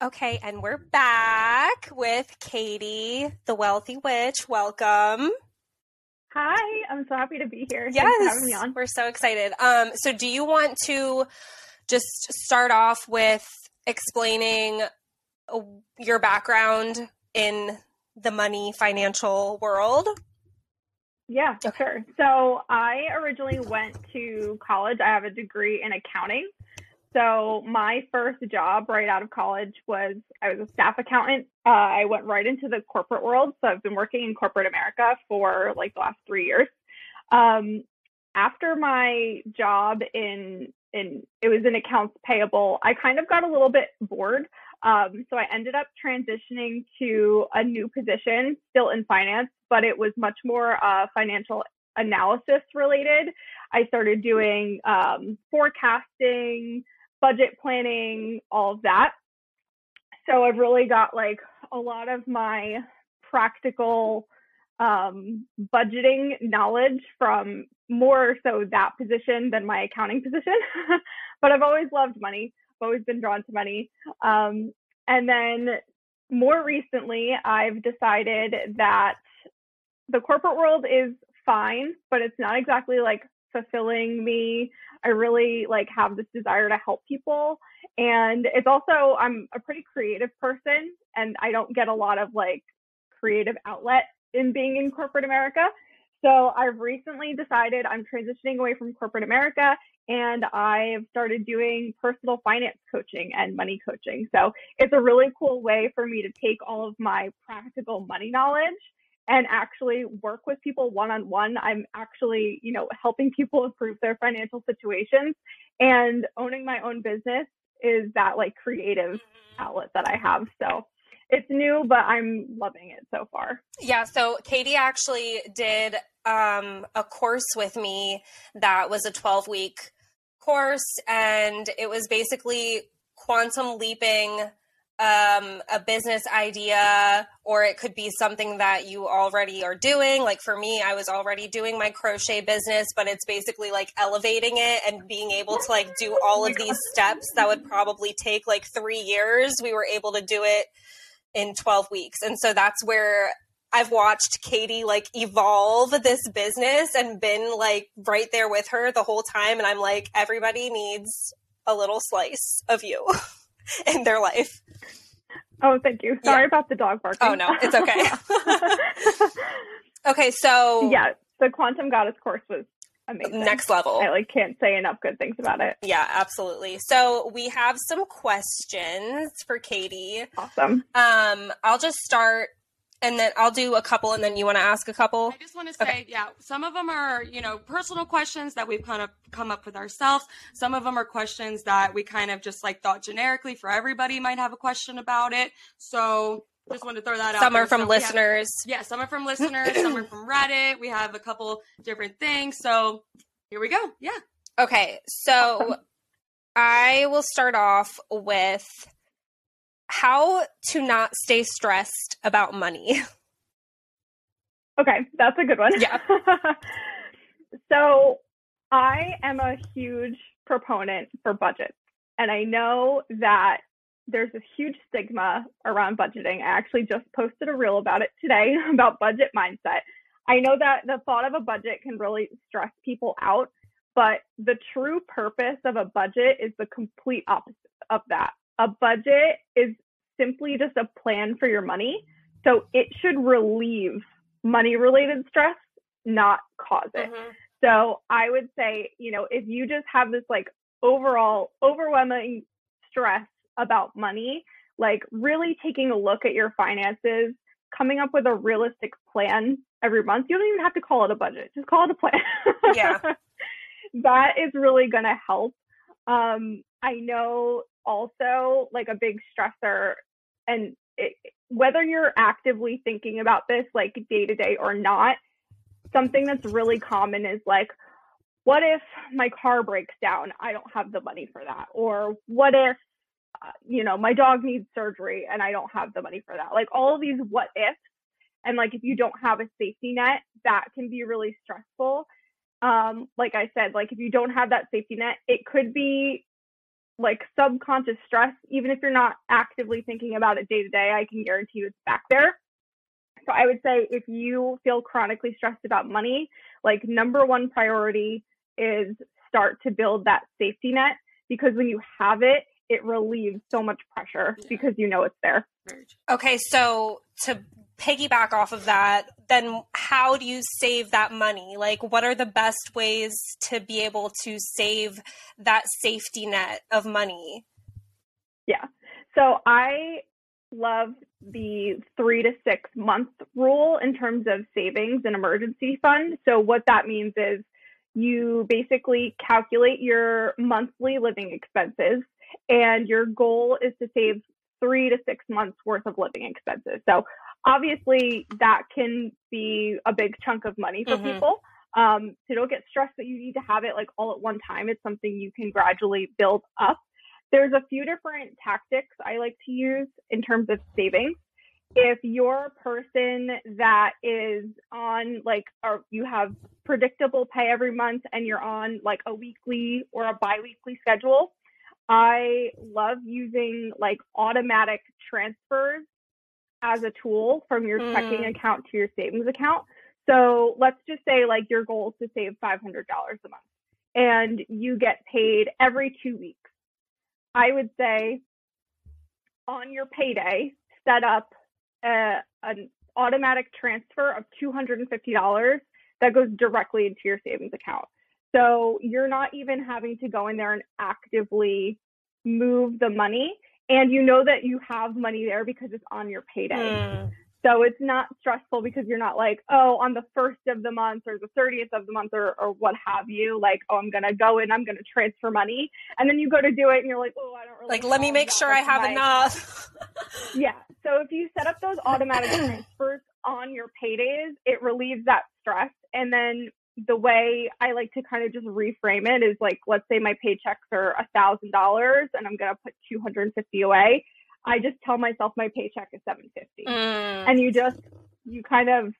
Okay, and we're back with Katie, the wealthy witch. Welcome. Hi, I'm so happy to be here. Yes, we're so excited. Um, so do you want to just start off with explaining uh, your background in the money financial world? Yeah, okay. sure. So I originally went to college. I have a degree in accounting. So my first job right out of college was I was a staff accountant. Uh, I went right into the corporate world. So I've been working in corporate America for like the last three years. Um, after my job in in it was in accounts payable, I kind of got a little bit bored. Um, so I ended up transitioning to a new position, still in finance, but it was much more uh, financial analysis related. I started doing um, forecasting, budget planning, all of that. So I've really got like a lot of my practical um, budgeting knowledge from more so that position than my accounting position. but I've always loved money. I've always been drawn to money. Um, and then more recently, I've decided that the corporate world is fine, but it's not exactly like fulfilling me. I really like have this desire to help people. And it's also, I'm a pretty creative person and I don't get a lot of like creative outlet in being in corporate America. So I've recently decided I'm transitioning away from corporate America and I've started doing personal finance coaching and money coaching. So it's a really cool way for me to take all of my practical money knowledge and actually work with people one on one. I'm actually, you know, helping people improve their financial situations and owning my own business is that like creative mm-hmm. outlet that I have. So it's new, but I'm loving it so far. Yeah. So Katie actually did um, a course with me that was a 12 week course, and it was basically quantum leaping um, a business idea, or it could be something that you already are doing. Like for me, I was already doing my crochet business, but it's basically like elevating it and being able to like do all of these steps that would probably take like three years. We were able to do it in 12 weeks. And so that's where I've watched Katie like evolve this business and been like right there with her the whole time. And I'm like, everybody needs a little slice of you. in their life. Oh, thank you. Sorry yeah. about the dog barking. Oh no, it's okay. okay, so yeah, the Quantum Goddess course was amazing. Next level. I like can't say enough good things about it. Yeah, absolutely. So we have some questions for Katie. Awesome. Um, I'll just start and then I'll do a couple, and then you want to ask a couple. I just want to say, okay. yeah, some of them are you know personal questions that we've kind of come up with ourselves. Some of them are questions that we kind of just like thought generically for everybody might have a question about it. So just want to throw that out. Some are from listeners. Have, yeah, some are from listeners. some are from Reddit. We have a couple different things. So here we go. Yeah. Okay, so I will start off with how to not stay stressed about money. Okay, that's a good one. Yeah. so I am a huge proponent for budgets. And I know that there's a huge stigma around budgeting. I actually just posted a reel about it today about budget mindset. I know that the thought of a budget can really stress people out, but the true purpose of a budget is the complete opposite of that a budget is simply just a plan for your money. So it should relieve money related stress, not cause it. Mm-hmm. So I would say, you know, if you just have this like overall overwhelming stress about money, like really taking a look at your finances, coming up with a realistic plan every month. You don't even have to call it a budget, just call it a plan. Yeah. that is really going to help. Um, I know also like a big stressor and it, whether you're actively thinking about this like day to day or not something that's really common is like what if my car breaks down? I don't have the money for that. Or what if uh, you know my dog needs surgery and i don't have the money for that? Like all of these what ifs. And like if you don't have a safety net that can be really stressful um like i said like if you don't have that safety net it could be like subconscious stress, even if you're not actively thinking about it day to day, I can guarantee you it's back there. So I would say if you feel chronically stressed about money, like number one priority is start to build that safety net because when you have it, it relieves so much pressure because you know it's there. Okay, so to piggyback off of that, then how do you save that money? Like, what are the best ways to be able to save that safety net of money? Yeah. So I love the three to six month rule in terms of savings and emergency fund. So, what that means is you basically calculate your monthly living expenses, and your goal is to save three to six months worth of living expenses. So, obviously, that can be a big chunk of money for mm-hmm. people. Um, so don't get stressed that you need to have it like all at one time. It's something you can gradually build up. There's a few different tactics I like to use in terms of savings. If you're a person that is on like, or you have predictable pay every month and you're on like a weekly or a biweekly schedule, I love using like automatic transfers as a tool from your mm. checking account to your savings account. So let's just say like your goal is to save $500 a month and you get paid every two weeks. I would say on your payday, set up a, an automatic transfer of $250 that goes directly into your savings account. So you're not even having to go in there and actively move the money. And you know that you have money there because it's on your payday. Mm. So it's not stressful because you're not like, oh, on the first of the month or the 30th of the month or, or what have you, like, oh, I'm going to go in, I'm going to transfer money. And then you go to do it and you're like, oh, I don't really Like, let me make sure I have enough. yeah. So if you set up those automatic transfers on your paydays, it relieves that stress. And then the way I like to kind of just reframe it is like, let's say my paychecks are a thousand dollars and I'm going to put 250 away I just tell myself my paycheck is 750. Mm. And you just you kind of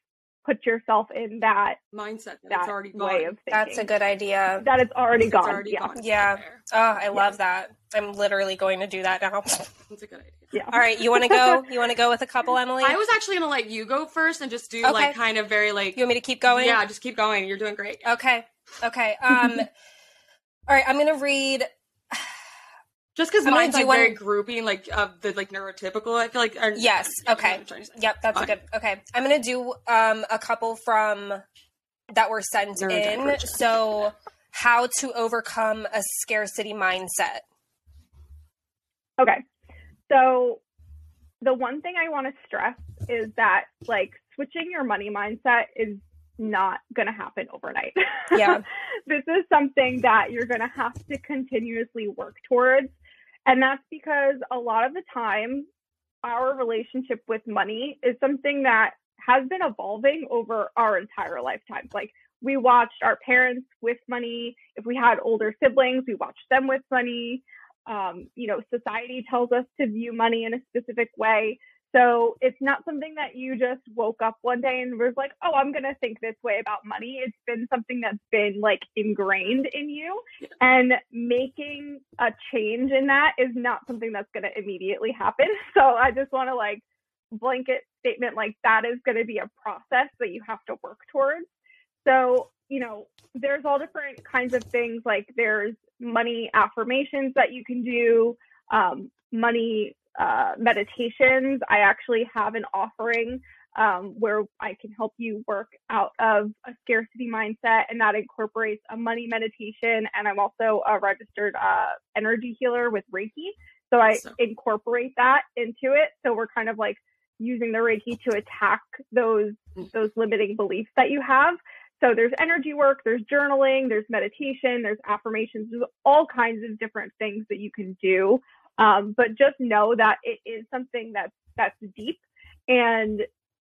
put yourself in that mindset that, that already gone. way of thinking. That's a good idea. That it's already it's gone. Already yeah. Gone yeah. Oh, I yeah. love that. I'm literally going to do that now. That's a good idea. Yeah. All right, you want to go? You want to go with a couple, Emily? I was actually going to let you go first and just do okay. like kind of very like You want me to keep going? Yeah, just keep going. You're doing great. Okay. Okay. Um All right, I'm going to read just because mine's like one... very grouping, like of the like neurotypical. I feel like. Or, yes. Okay. Yep. That's a good. Okay. I'm gonna do um a couple from that were sent in. So, how to overcome a scarcity mindset. Okay. So, the one thing I want to stress is that like switching your money mindset is not going to happen overnight. Yeah. this is something that you're going to have to continuously work towards. And that's because a lot of the time, our relationship with money is something that has been evolving over our entire lifetimes. Like we watched our parents with money. If we had older siblings, we watched them with money. Um, you know, society tells us to view money in a specific way. So it's not something that you just woke up one day and was like, oh, I'm going to think this way about money. It's been something that's been like ingrained in you. And making a change in that is not something that's going to immediately happen. So I just want to like blanket statement like that is going to be a process that you have to work towards. So, you know, there's all different kinds of things like there's money affirmations that you can do, um, money uh, meditations. I actually have an offering um, where I can help you work out of a scarcity mindset, and that incorporates a money meditation. And I'm also a registered uh, energy healer with Reiki. So I incorporate that into it. So we're kind of like using the Reiki to attack those mm. those limiting beliefs that you have. So there's energy work, there's journaling, there's meditation, there's affirmations, there's all kinds of different things that you can do um, but just know that it is something that's that's deep and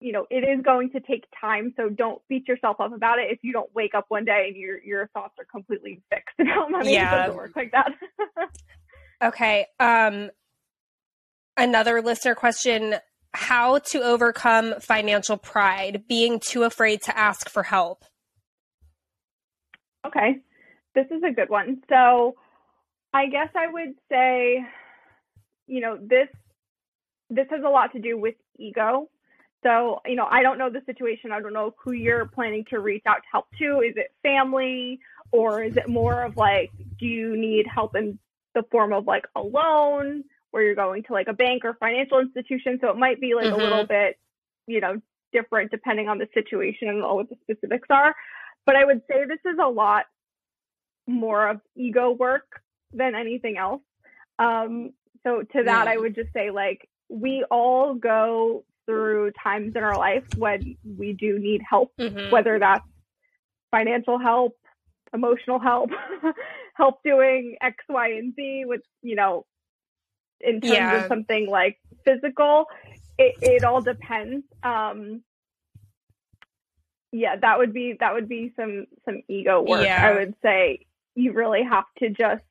you know it is going to take time. So don't beat yourself up about it if you don't wake up one day and your your thoughts are completely fixed about money. Yeah. it doesn't work like that. Okay um another listener question how to overcome financial pride being too afraid to ask for help? Okay this is a good one. So I guess I would say, you know, this this has a lot to do with ego. So, you know, I don't know the situation. I don't know who you're planning to reach out to help to. Is it family or is it more of like, do you need help in the form of like a loan where you're going to like a bank or financial institution? So it might be like mm-hmm. a little mm-hmm. bit, you know, different depending on the situation and all what the specifics are. But I would say this is a lot more of ego work than anything else. Um, so to that, yeah. I would just say like we all go through times in our life when we do need help, mm-hmm. whether that's financial help, emotional help, help doing X, Y, and Z with, you know, in terms yeah. of something like physical. It, it all depends. Um, yeah, that would be that would be some some ego work. Yeah. I would say you really have to just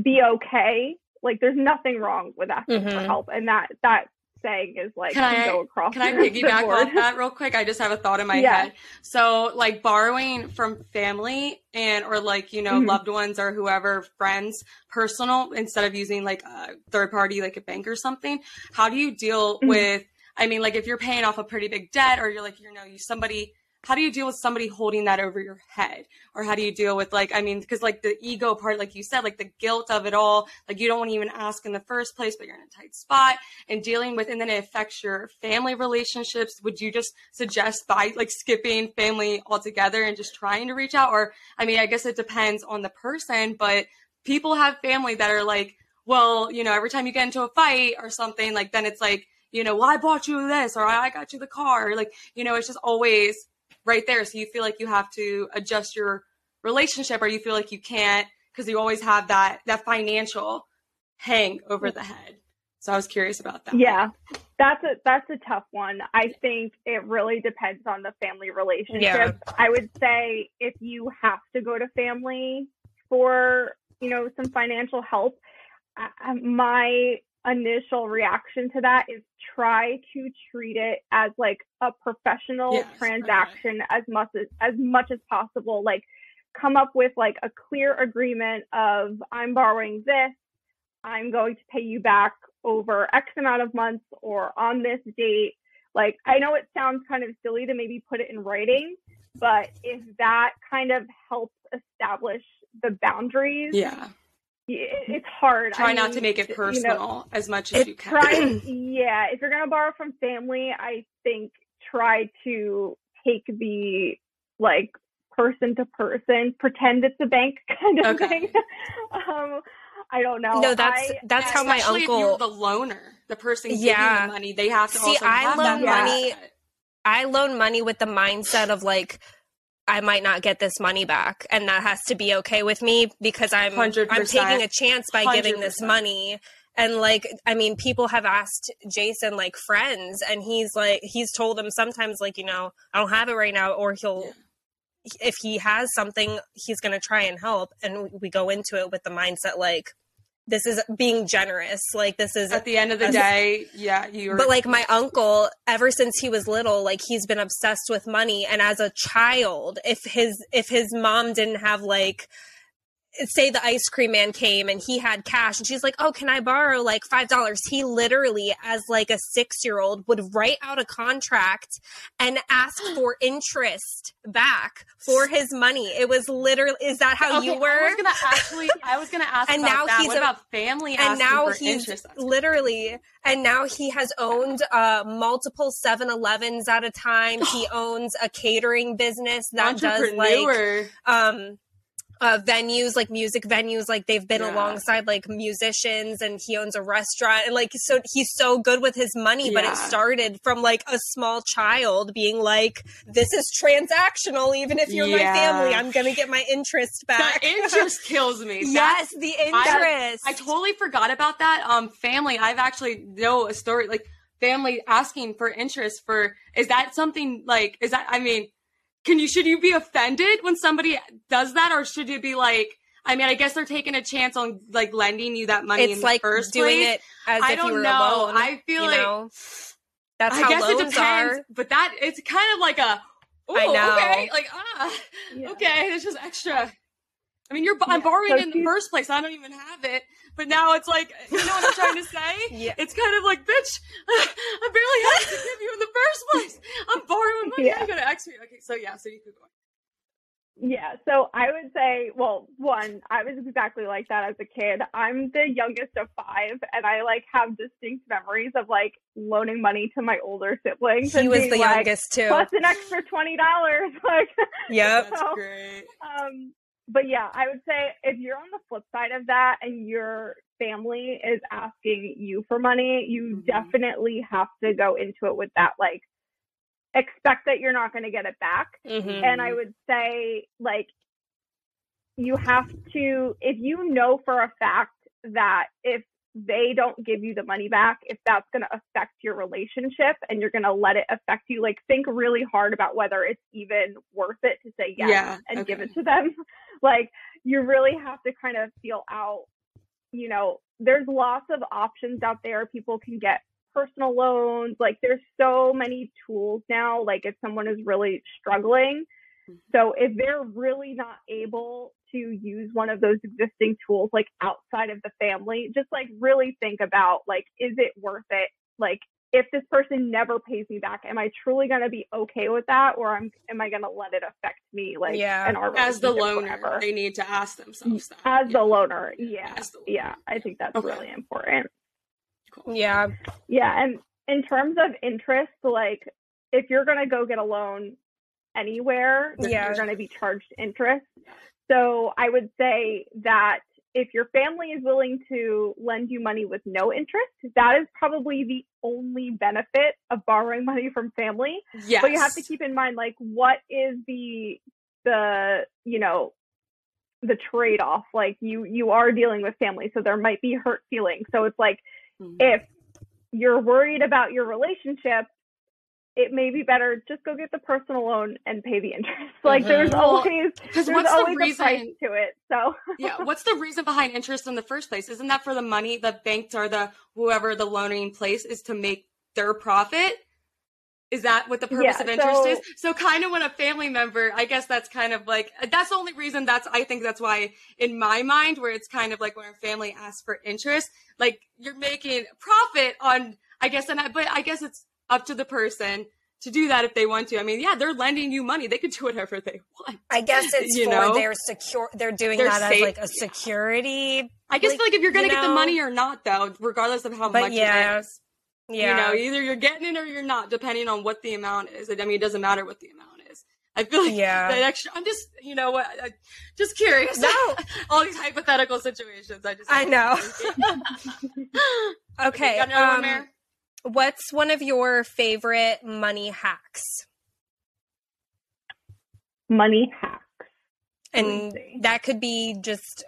be okay. Like there's nothing wrong with asking mm-hmm. for help, and that that saying is like can, I, go across. Can I piggyback on that real quick? I just have a thought in my yeah. head. So like borrowing from family and or like you know mm-hmm. loved ones or whoever friends personal instead of using like a third party like a bank or something. How do you deal mm-hmm. with? I mean, like if you're paying off a pretty big debt or you're like you know you somebody how do you deal with somebody holding that over your head? Or how do you deal with like i mean because like the ego part like you said like the guilt of it all like you don't want to even ask in the first place but you're in a tight spot. And dealing with and then it affects your family relationships. Would you just suggest by like skipping family altogether and just trying to reach out? Or i mean i guess it depends on the person but people have family that are like well you know every time you get into a fight or something like then it's like you know, well, I bought you this or I got you the car. Like, you know, it's just always right there. So you feel like you have to adjust your relationship or you feel like you can't because you always have that that financial hang over the head. So I was curious about that. Yeah. That's a that's a tough one. I think it really depends on the family relationship. Yeah. I would say if you have to go to family for, you know, some financial help, my initial reaction to that is try to treat it as like a professional yes, transaction okay. as much as, as much as possible. Like come up with like a clear agreement of i'm borrowing this. I'm going to pay you back over x amount of months or on this date. Like i know it sounds kind of silly to maybe put it in writing but if that kind of helps establish the boundaries yeah it's hard. Try I not mean, to make it personal you know, as much as you can. Try, yeah, if you're gonna borrow from family, I think try to take the like person to person, pretend it's a bank kind of okay. thing. um, I don't know. No, that's I, that's how my uncle. If you're the loaner, the person yeah. giving the money, they have to see. I loan money. I loan money with the mindset of like I might not get this money back, and that has to be okay with me because I'm i am taking a chance by 100%. giving this money. And like, I mean, people have asked Jason like friends, and he's like, he's told them sometimes like, you know, I don't have it right now, or he'll. Yeah. If he has something, he's going to try and help. And we go into it with the mindset like, this is being generous. Like this is at the end of the a, day, yeah. You. But like my uncle, ever since he was little, like he's been obsessed with money. And as a child, if his if his mom didn't have like say the ice cream man came and he had cash and she's like oh can i borrow like five dollars? He literally as like a six year old would write out a contract and ask for interest back for his money. It was literally is that how okay, you were i was gonna actually i was gonna ask and now that. he's what about family and now he's literally and now he has owned uh, multiple 7-elevens at a time. He owns a catering business that does like um uh, venues like music venues like they've been yeah. alongside like musicians and he owns a restaurant and like so he's so good with his money yeah. but it started from like a small child being like this is transactional even if you're yeah. my family i'm gonna get my interest back the interest kills me yes the interest I, I totally forgot about that um family i've actually know a story like family asking for interest for is that something like is that i mean can you should you be offended when somebody does that or should you be like I mean, I guess they're taking a chance on like lending you that money it's in like the first doing place. it as I if don't you were know. Alone, I feel like know? that's I guess it depends, are. but that it's kind of like a oh, okay, like ah, yeah. okay, it's just extra. I mean, you're I'm borrowing so in the first place. I don't even have it, but now it's like, you know what I'm trying to say? yeah. It's kind of like, bitch, I barely had to give you in the first place. I'm borrowing money. Yeah. I gotta ask me. Okay, so yeah, so you could go. Yeah, so I would say, well, one, I was exactly like that as a kid. I'm the youngest of five, and I like have distinct memories of like loaning money to my older siblings. He was the like, youngest too. Plus an extra twenty dollars. Like, yep, that's so, great. Um, but yeah, I would say if you're on the flip side of that and your family is asking you for money, you mm-hmm. definitely have to go into it with that like expect that you're not going to get it back. Mm-hmm. And I would say like you have to if you know for a fact that if they don't give you the money back, if that's going to affect your relationship and you're going to let it affect you, like think really hard about whether it's even worth it to say yes yeah, and okay. give it to them. like you really have to kind of feel out, you know, there's lots of options out there. People can get personal loans. Like there's so many tools now. Like if someone is really struggling, mm-hmm. so if they're really not able to use one of those existing tools like outside of the family, just like really think about like is it worth it? Like if this person never pays me back, am I truly going to be okay with that, or am am I going to let it affect me? Like, yeah, and our as the loaner, forever? they need to ask themselves that. Mm, as yeah. the loaner, yeah, the loaner. yeah, I think that's okay. really important. Cool. Yeah, yeah, and in terms of interest, like if you're going to go get a loan anywhere, yeah. you're going to be charged interest. So I would say that if your family is willing to lend you money with no interest, that is probably the only benefit of borrowing money from family. Yes. But you have to keep in mind like what is the the, you know, the trade-off. Like you you are dealing with family, so there might be hurt feelings. So it's like mm-hmm. if you're worried about your relationship, it may be better just go get the personal loan and pay the interest. Like mm-hmm. there's always there's what's always the reason, a price to it. So yeah, what's the reason behind interest in the first place? Isn't that for the money the banks or the whoever the loaning place is to make their profit? Is that what the purpose yeah, of interest so, is? So kind of when a family member, I guess that's kind of like that's the only reason that's I think that's why in my mind where it's kind of like when a family asks for interest, like you're making profit on I guess and I but I guess it's up to the person to do that if they want to. I mean, yeah, they're lending you money. They could do whatever they want. I guess it's you for know? their secure. They're doing their that as like a security. I guess like, like if you're going to get know? the money or not, though, regardless of how but much yeah, it is. Yeah. You know, either you're getting it or you're not, depending on what the amount is. I mean, it doesn't matter what the amount is. I feel like yeah. that extra. I'm just, you know what? Just curious. No, all these hypothetical situations. I just. I know. okay. okay um, What's one of your favorite money hacks? Money hacks. And that could be just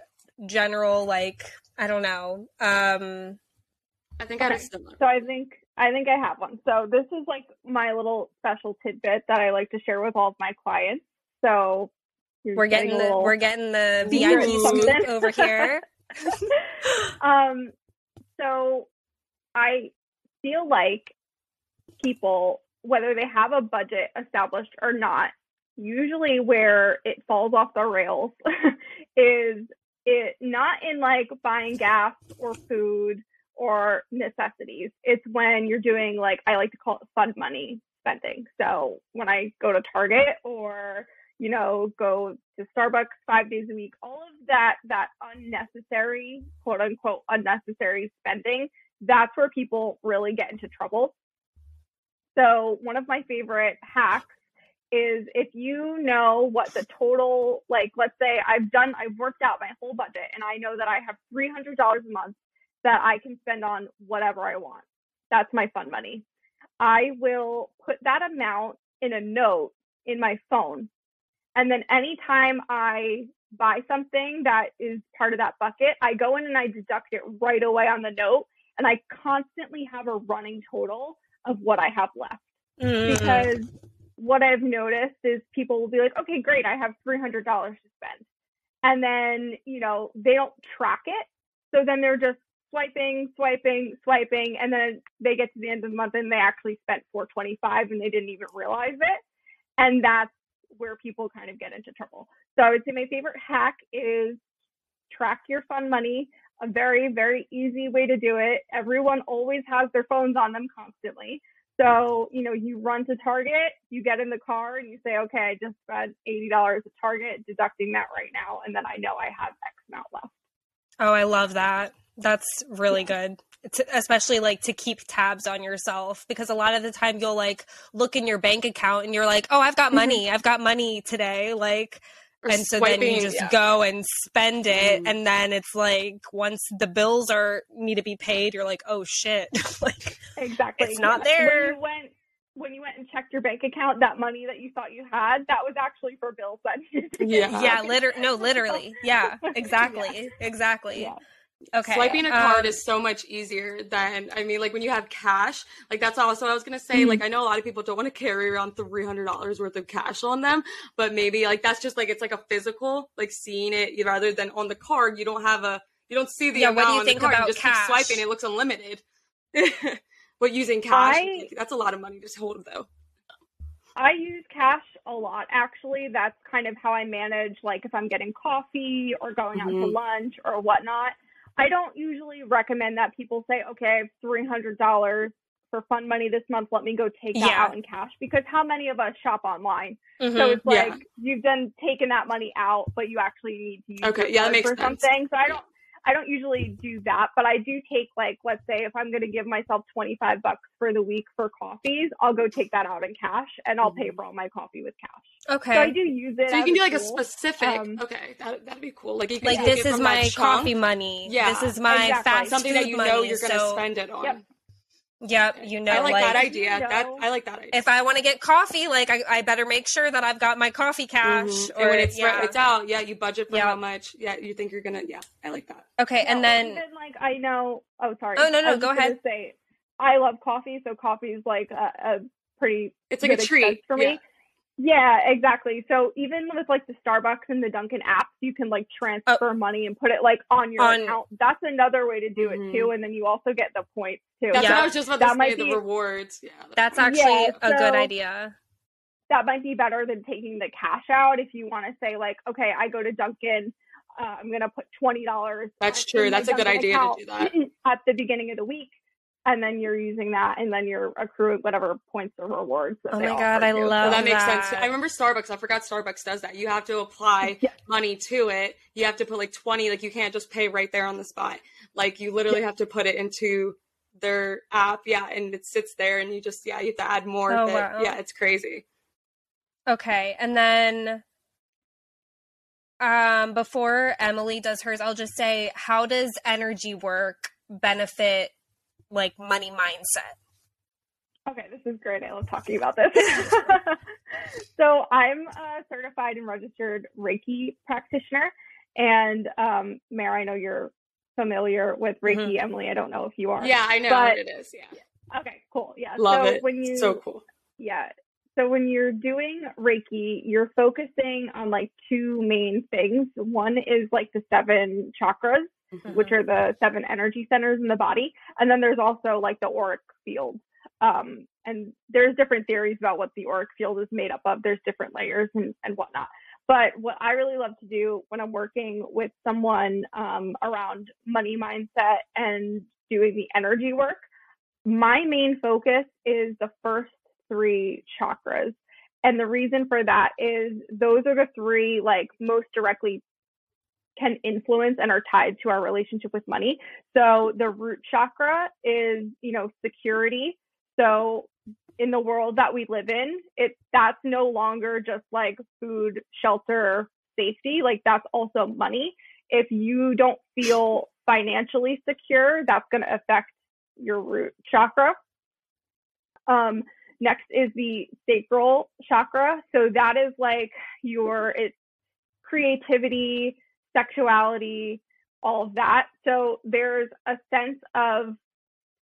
general, like, I don't know. Um, I think okay. I have similar. So I think I think I have one. So this is like my little special tidbit that I like to share with all of my clients. So we're getting, getting the we're getting the VIP scoop over here. um, so I feel like people, whether they have a budget established or not, usually where it falls off the rails is it not in like buying gas or food or necessities. It's when you're doing like I like to call it fun money spending. So when I go to Target or you know go to Starbucks 5 days a week, all of that that unnecessary, quote unquote unnecessary spending that's where people really get into trouble. So, one of my favorite hacks is if you know what the total, like, let's say I've done, I've worked out my whole budget and I know that I have $300 a month that I can spend on whatever I want. That's my fun money. I will put that amount in a note in my phone. And then anytime I buy something that is part of that bucket, I go in and I deduct it right away on the note and I constantly have a running total of what I have left. Mm. Because what I've noticed is people will be like, okay, great, I have $300 to spend. And then, you know, they don't track it. So then they're just swiping, swiping, swiping. And then they get to the end of the month and they actually spent 425 and they didn't even realize it. And that's where people kind of get into trouble. So I would say my favorite hack is track your fun money. A very, very easy way to do it. Everyone always has their phones on them constantly. So, you know, you run to Target, you get in the car and you say, okay, I just spent $80 at Target, deducting that right now. And then I know I have X amount left. Oh, I love that. That's really yeah. good. It's especially like to keep tabs on yourself because a lot of the time you'll like look in your bank account and you're like, oh, I've got mm-hmm. money. I've got money today. Like, or and so swiping, then you just yeah. go and spend it. Mm. And then it's like once the bills are need to be paid, you're like, oh shit. like exactly. It's not yeah. there. When you went when you went and checked your bank account, that money that you thought you had, that was actually for bills that Yeah. Yeah, liter- no, literally. Yeah, exactly. yeah. Exactly. Okay. Swiping a card um, is so much easier than I mean, like when you have cash. Like that's also what I was gonna say. Mm-hmm. Like I know a lot of people don't want to carry around three hundred dollars worth of cash on them, but maybe like that's just like it's like a physical, like seeing it rather than on the card. You don't have a you don't see the yeah, amount what do you think About you just cash? keep swiping. It looks unlimited. but using cash, I, that's a lot of money to hold though. I use cash a lot. Actually, that's kind of how I manage. Like if I'm getting coffee or going mm-hmm. out to mm-hmm. lunch or whatnot. I don't usually recommend that people say, okay, I have $300 for fun money this month. Let me go take that yeah. out in cash because how many of us shop online? Mm-hmm. So it's like yeah. you've then taken that money out, but you actually need to use okay. yeah, that makes for sense. something. So I don't I don't usually do that, but I do take like, let's say if I'm going to give myself 25 bucks for the week for coffees, I'll go take that out in cash and I'll pay mm-hmm. for all my coffee with cash. Okay. So I do use it. So you can do like tool. a specific, um, okay, that, that'd be cool. Like, you like this is my coffee money. Yeah. This is my exactly. fast Something that you money, know you're going to so... spend it on. Yep. Yep, you know. I like, like that idea. That I like that idea. If I want to get coffee, like I, I, better make sure that I've got my coffee cash. Mm-hmm. Or when it's yeah. it's out, yeah, you budget for yep. how much. Yeah, you think you're gonna. Yeah, I like that. Okay, and then even like I know. Oh, sorry. Oh no, no, go ahead. Say, I love coffee, so coffee is like a, a pretty. It's like a treat for me. Yeah, exactly. So even with like the Starbucks and the Dunkin' apps, you can like transfer uh, money and put it like on your on, account. That's another way to do mm-hmm. it too, and then you also get the points too. That's yeah. what I was just about that to say. The be, rewards. Yeah, that's actually yeah, a so good idea. That might be better than taking the cash out if you want to say like, okay, I go to Dunkin'. Uh, I'm gonna put twenty dollars. That's true. That's a good idea to do that at the beginning of the week and then you're using that and then you're accruing whatever points or rewards. oh my god, I love that. makes sense. I remember Starbucks. I forgot Starbucks does that. You have to apply yeah. money to it. You have to put like twenty. Like you can't just pay right there on the spot. Like you literally yeah. have to put it into their app. Yeah, and it sits there, and you just yeah, you have to add more. Oh, wow. Yeah, it's crazy. Okay, and then um before Emily does hers, I'll just say, how does energy work benefit like money mindset? Okay, this is great. I love talking about this. so I'm a certified and registered Reiki practitioner. And um, Mare, I know you're familiar with Reiki. Mm-hmm. Emily, I don't know if you are. Yeah, I know but, what it is. Yeah. Okay, cool. Yeah. Love so it. When you, so cool. Yeah. So when you're doing Reiki, you're focusing on like two main things. One is like the seven chakras, mm-hmm. which are the seven energy centers in the body. And then there's also like the auric field. Um, and there's different theories about what the auric field is made up of. There's different layers and, and whatnot. But what I really love to do when I'm working with someone um, around money mindset and doing the energy work, my main focus is the first three chakras. And the reason for that is those are the three like most directly can influence and are tied to our relationship with money. So the root chakra is, you know, security. So in the world that we live in, it that's no longer just like food, shelter, safety, like that's also money. If you don't feel financially secure, that's going to affect your root chakra. Um, next is the sacral chakra. So that is like your it's creativity, sexuality, all of that. So there's a sense of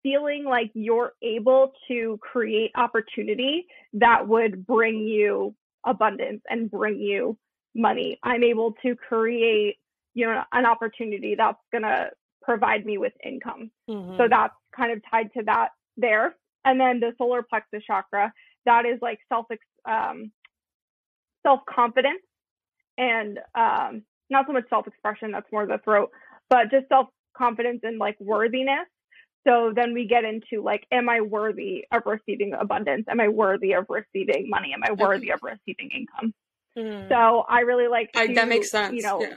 feeling like you're able to create opportunity that would bring you abundance and bring you money. I'm able to create, you know, an opportunity that's going to provide me with income. Mm-hmm. So that's kind of tied to that there. And then the solar plexus chakra, that is like self um, self confidence and um, not so much self expression, that's more the throat, but just self confidence and like worthiness. So then we get into like, am I worthy of receiving abundance? Am I worthy of receiving money? Am I worthy of receiving income? Mm. So I really like to, I, that makes sense. You know, yeah.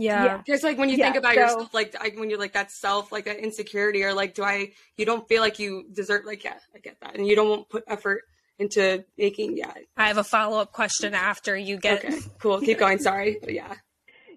Yeah. Because like when you yeah, think about so, yourself, like I, when you're like that self, like that insecurity, or like, do I? You don't feel like you deserve. Like, yeah, I get that, and you don't put effort into making. Yeah. I have a follow up question after you get. Okay. Cool. Keep going. Sorry, but yeah.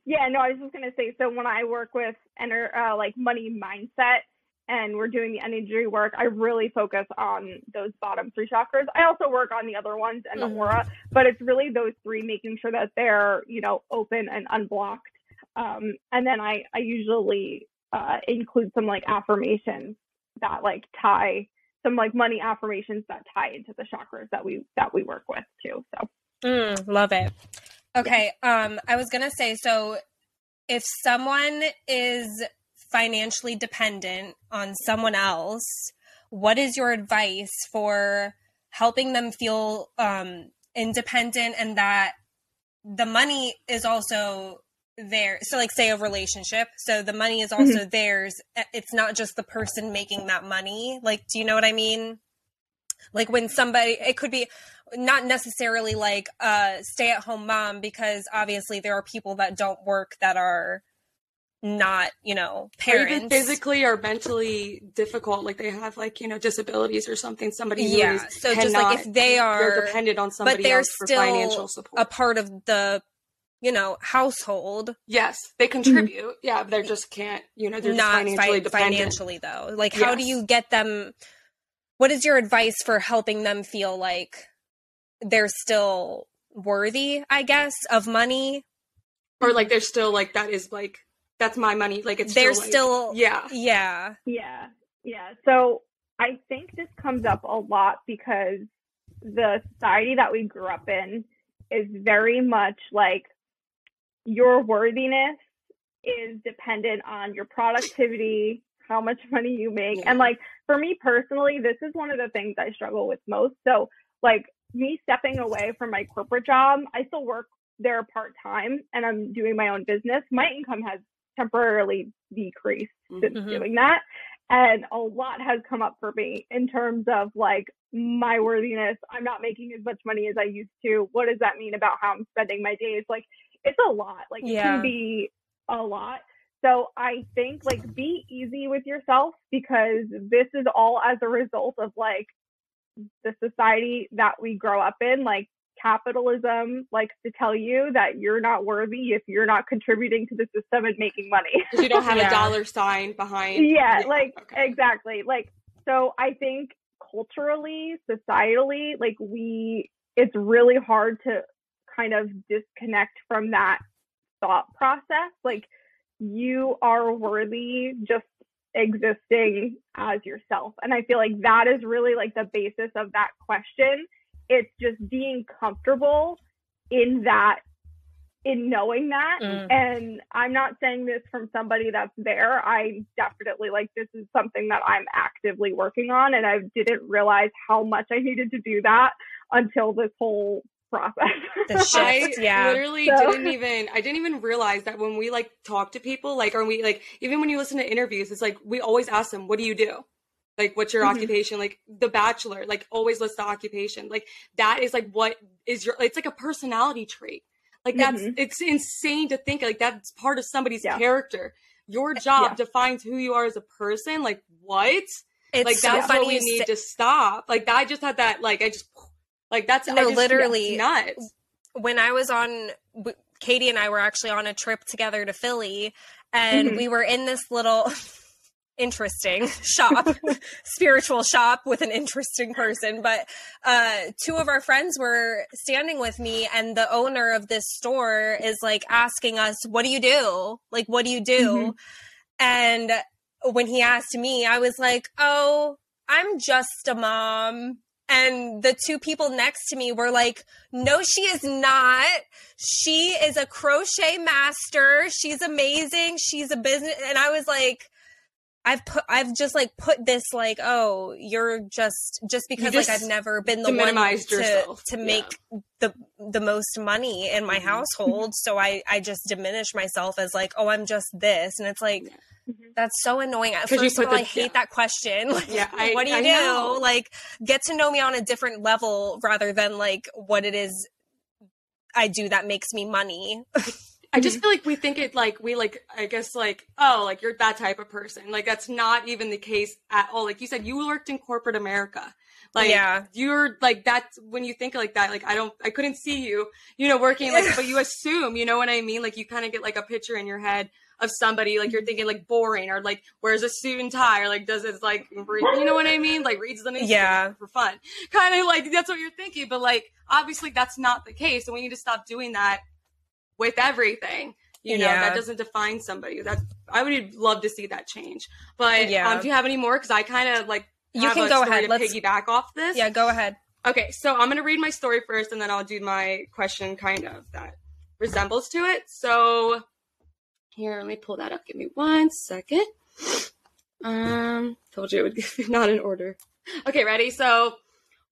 Yeah. No, I was just gonna say. So when I work with enter uh, like money mindset, and we're doing the energy work, I really focus on those bottom three chakras. I also work on the other ones and the mm-hmm. aura, but it's really those three, making sure that they're you know open and unblocked um, and then I, I usually uh, include some like affirmations that like tie some like money affirmations that tie into the chakras that we that we work with too. So mm, love it. Okay. Yeah. Um, I was gonna say so if someone is financially dependent on someone else, what is your advice for helping them feel um, independent and that the money is also there so like say a relationship so the money is also mm-hmm. theirs it's not just the person making that money like do you know what i mean like when somebody it could be not necessarily like a stay at home mom because obviously there are people that don't work that are not you know parents physically or mentally difficult like they have like you know disabilities or something somebody yeah so just like if they are dependent on somebody but they're else for still financial support a part of the you know, household. Yes, they mm-hmm. contribute. Mm-hmm. Yeah, they just can't, you know, they're not financially, fi- financially though. Like, yes. how do you get them? What is your advice for helping them feel like they're still worthy? I guess of money, or like they're still like that is like that's my money. Like it's they're still, like, still yeah, yeah, yeah, yeah. So I think this comes up a lot because the society that we grew up in is very much like your worthiness is dependent on your productivity, how much money you make. Yeah. And like for me personally, this is one of the things I struggle with most. So like me stepping away from my corporate job, I still work there part time and I'm doing my own business. My income has temporarily decreased since mm-hmm. doing that. And a lot has come up for me in terms of like my worthiness. I'm not making as much money as I used to. What does that mean about how I'm spending my days? Like it's a lot. Like yeah. it can be a lot. So I think like be easy with yourself because this is all as a result of like the society that we grow up in. Like capitalism likes to tell you that you're not worthy if you're not contributing to the system and making money. you don't have yeah. a dollar sign behind. Yeah, yeah. like okay. exactly. Like so I think culturally, societally, like we it's really hard to kind of disconnect from that thought process. Like you are worthy just existing as yourself. And I feel like that is really like the basis of that question. It's just being comfortable in that in knowing that mm. and i'm not saying this from somebody that's there i definitely like this is something that i'm actively working on and i didn't realize how much i needed to do that until this whole process. The shift, I yeah. literally so. didn't even I didn't even realize that when we like talk to people, like or we like even when you listen to interviews, it's like we always ask them, What do you do? Like what's your mm-hmm. occupation? Like the bachelor, like always list the occupation. Like that is like what is your it's like a personality trait. Like that's mm-hmm. it's insane to think like that's part of somebody's yeah. character. Your job yeah. defines who you are as a person. Like what? It's like that's so what we need say- to stop. Like I just had that like I just like that's no, just, literally nuts. When I was on, Katie and I were actually on a trip together to Philly, and mm-hmm. we were in this little interesting shop, spiritual shop with an interesting person. But uh, two of our friends were standing with me, and the owner of this store is like asking us, What do you do? Like, what do you do? Mm-hmm. And when he asked me, I was like, Oh, I'm just a mom and the two people next to me were like, no, she is not. She is a crochet master. She's amazing. She's a business. And I was like, I've put I've just like put this like oh you're just just because just like I've never been the one to yourself. to Yeah. make the the most money in my Mhm. household so I I just diminish myself as like oh I'm just this and it's like Yeah. Mhm. that's so annoying. First of all, the- I hate yeah. that question. Like, Yeah, I- what do you I do? know. Like, get to know me on a different level rather than like what it is I do that makes me money. I just mm-hmm. feel like we think it like we like I guess like oh like you're that type of person. Like that's not even the case at all. Like you said you worked in corporate America. Like Yeah. you're like that's when you think like that like I don't I couldn't see you you know working like but you assume you know what I mean? Like you kind of get like a picture in your head of somebody like you're mm-hmm. thinking like boring or like wears a suit and tie or like does it like re- you know what I mean? Like reads the news Yeah. for fun. Kind of like that's what you're thinking but like obviously that's not the case and we need to stop doing that with everything. You know, Yeah. that doesn't define somebody. That I would love to see that change. But Yeah. um, do you have any more? Because I kind of like You can go ahead. To Let's- piggyback off this. yeah, go ahead. Okay, so I'm gonna read my story first, and then I'll do my question, kind of that resembles to it. So here, let me pull that up. Give me one second. Um, told you it would be not in order. Okay, ready? So,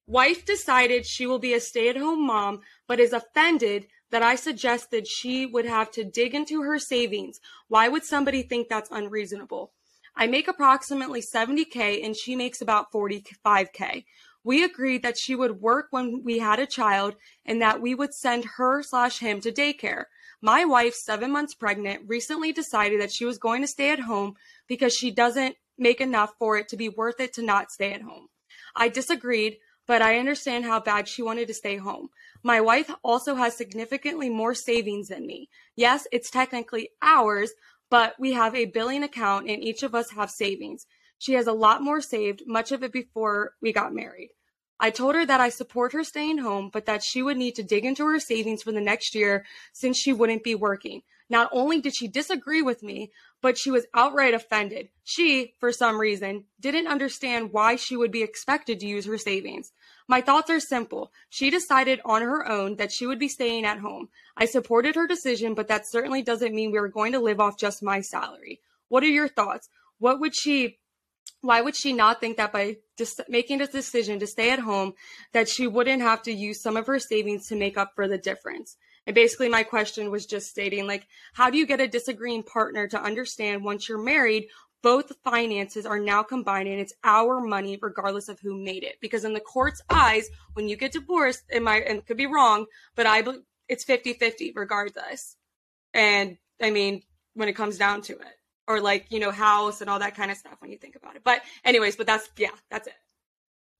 wife decided she will be a stay-at-home mom, but is offended that I suggested she would have to dig into her savings. Why would somebody think that's unreasonable? I make approximately 70k and she makes about 45k. We agreed that she would work when we had a child and that we would send her slash him to daycare. My wife, seven months pregnant, recently decided that she was going to stay at home because she doesn't make enough for it to be worth it to not stay at home. I disagreed, but I understand how bad she wanted to stay home. My wife also has significantly more savings than me. Yes, it's technically ours, but we have a billing account and each of us have savings. She has a lot more saved, much of it before we got married. I told her that I support her staying home, but that she would need to dig into her savings for the next year since she wouldn't be working. Not only did she disagree with me, but she was outright offended. She, for some reason, didn't understand why she would be expected to use her savings. My thoughts are simple. She decided on her own that she would be staying at home. I supported her decision, but that certainly doesn't mean we are going to live off just my salary. What are your thoughts? What would she why would she not think that by just making this decision to stay at home that she wouldn't have to use some of her savings to make up for the difference and basically my question was just stating like how do you get a disagreeing partner to understand once you're married both finances are now combined and it's our money regardless of who made it. Because in the court's eyes when you get divorced it might and could be wrong but i bel- it's 50-50 regardless. And i mean when it comes down to it. Or like you know house and all that kind of stuff when you think about it. But anyways but that's yeah that's it.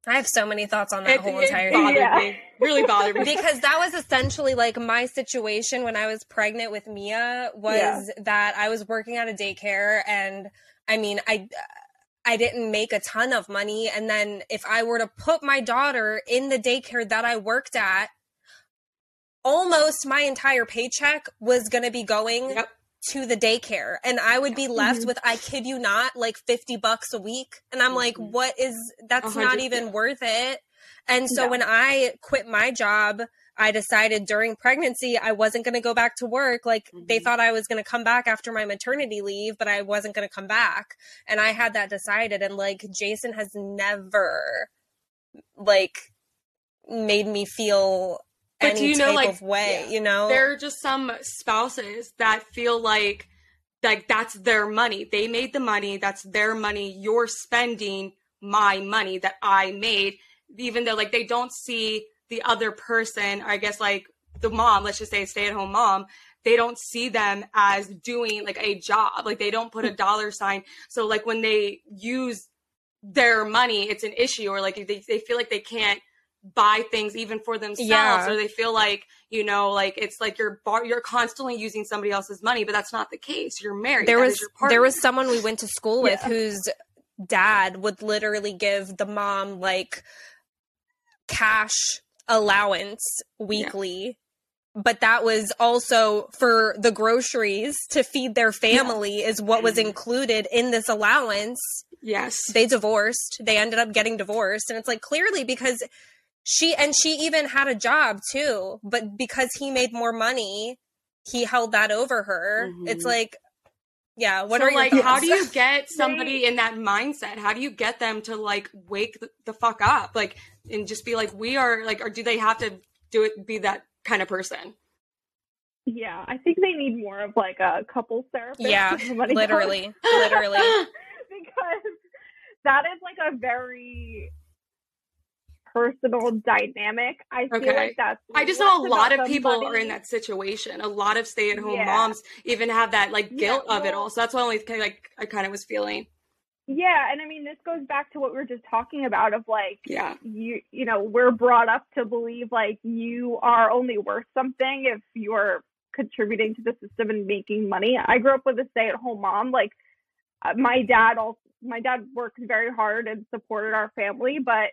I have so many thoughts on that it, whole it entire bothered Yeah. really bothered me. Because that was essentially like my situation when I was pregnant with Mia was Yeah. that I was working at a daycare and I mean I I didn't make a ton of money and then if I were to put my daughter in the daycare that I worked at almost my entire paycheck was going to be going Yep. to the daycare and I would be left Mhm. with I kid you not like 50 bucks a week and I'm like Mhm. what is that's A not even worth it and so No. when I quit my job I decided during pregnancy I wasn't going to go back to work. Like they Mhm. thought I was going to come back after my maternity leave but I wasn't going to come back. And I had that decided and like Jason has never like made me feel But any do you know, type like, of way yeah, you know? there are just some spouses that feel like like that's their money. They made the money that's their money. You're spending my money that i made even though like they don't see the other person i guess like the mom let's just say a stay-at-home mom they don't see them as doing like a job. Like they don't put a hmm. dollar sign. So like when they use their money it's an issue or like they, they feel like they can't buy things even for themselves Yeah. or they feel like you know like it's like you're bar- you're constantly using somebody else's money but that's not the case. You're married. There That was there was someone we went to school with Yeah. whose dad would literally give the mom like cash allowance weekly but that was also for the groceries to feed their family is what was Mhm. included in this allowance. Yes. They divorced. They ended up getting divorced. And it's like clearly because she and she even had a job too but because he made more money he held that over her. Mhm. it's like yeah. What so, are like? thoughts? How do you get somebody in that mindset? How do you get them to like wake the, the fuck up, like, and just be like, we are like, or do they have to do it? Be that kind of person? Yeah, I think they need more of like a couple therapist. Yeah, if somebody goes- literally, literally. because that is like a very personal dynamic. I feel Okay. like that's. I just know a lot of people are in that situation. A lot of stay-at-home Yeah. moms even have that like guilt Yeah, of it all. So that's what I only kind of, like I kind of was feeling. Yeah, and I mean this goes back to what we were just talking about of like Yeah. you you know we're brought up to believe like you are only worth something if you're contributing to the system and making money. I grew up with a stay-at-home mom. Like uh, my dad also my dad worked very hard and supported our family, but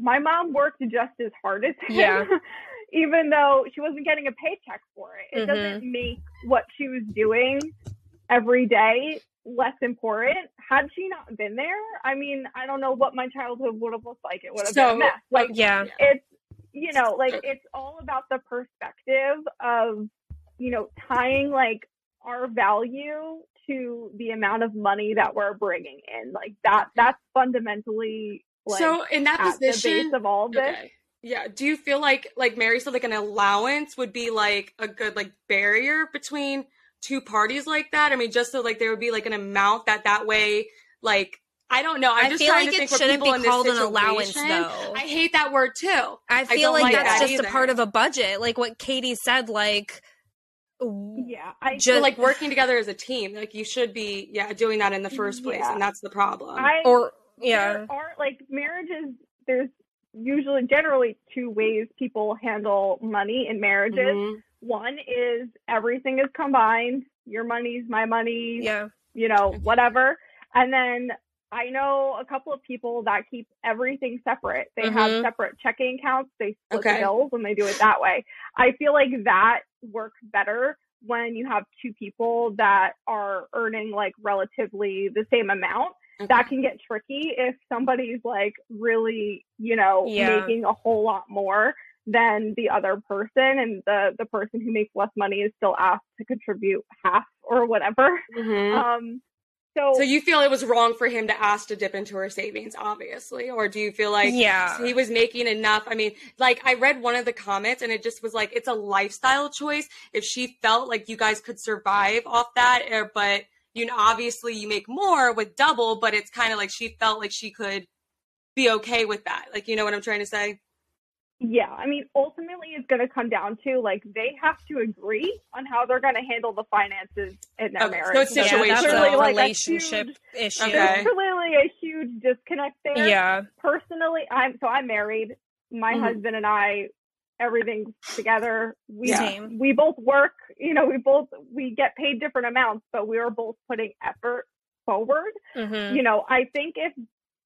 my mom worked just as hard as him. Yeah. Even though she wasn't getting a paycheck for it. It Mhm. doesn't make what she was doing every day less important. Had she not been there, I mean, I don't know what my childhood would have looked like. It would have been So, a mess. Like Yeah. it's you know like it's all about the perspective of you know tying like our value to the amount of money that we're bringing in like that that's fundamentally like so in that position, of all of this okay. Yeah. Do you feel like like Mary said like an allowance would be like a good like barrier between two parties like that? I mean, just so like there would be like an amount that that way like I don't know. I'm I just feel trying like to it think for shouldn't be called an allowance, though. I hate that word too. I feel don't like, like that's that just a part of a budget. Like what Katie said, like yeah i Just- So like working together as a team, like you should be, yeah, doing that in the first place, Yeah. and that's the problem. i or yeah. there are like marriages there's usually generally two ways people handle money in marriages Mhm. one is everything is combined your money's my money Yeah. you know, whatever. And then I know a couple of people that keep everything separate. They have Mhm. separate checking accounts, they split Okay. bills, and they do it that way. I feel like that works better when you have two people that are earning like relatively the same amount. Okay. That can get tricky if somebody's like really, you know, Yeah. making a whole lot more than the other person and the the person who makes less money is still asked to contribute half or whatever. Mhm. Um, so, So you feel it was wrong for him to ask to dip into her savings, obviously, or do you feel like Yeah. he was making enough? I mean, like I read one of the comments and it just was like it's a lifestyle choice. If she felt like you guys could survive off that, er, but you know, obviously you make more with double, but it's kind of like she felt like she could be okay with that. Like, you know what I'm trying to say? yeah, I mean, ultimately, it's going to come down to like they have to agree on how they're going to handle the finances in their Okay, so marriage. it's situational. that's Clearly, a like, relationship huge- issue. Okay. There's clearly a huge disconnect there. Yeah. Personally, I'm so I'm married. My Mhm. husband and I, everything's together. We Yeah. We both work. You know, we both we get paid different amounts, but we are both putting effort forward. hmm you know, I think if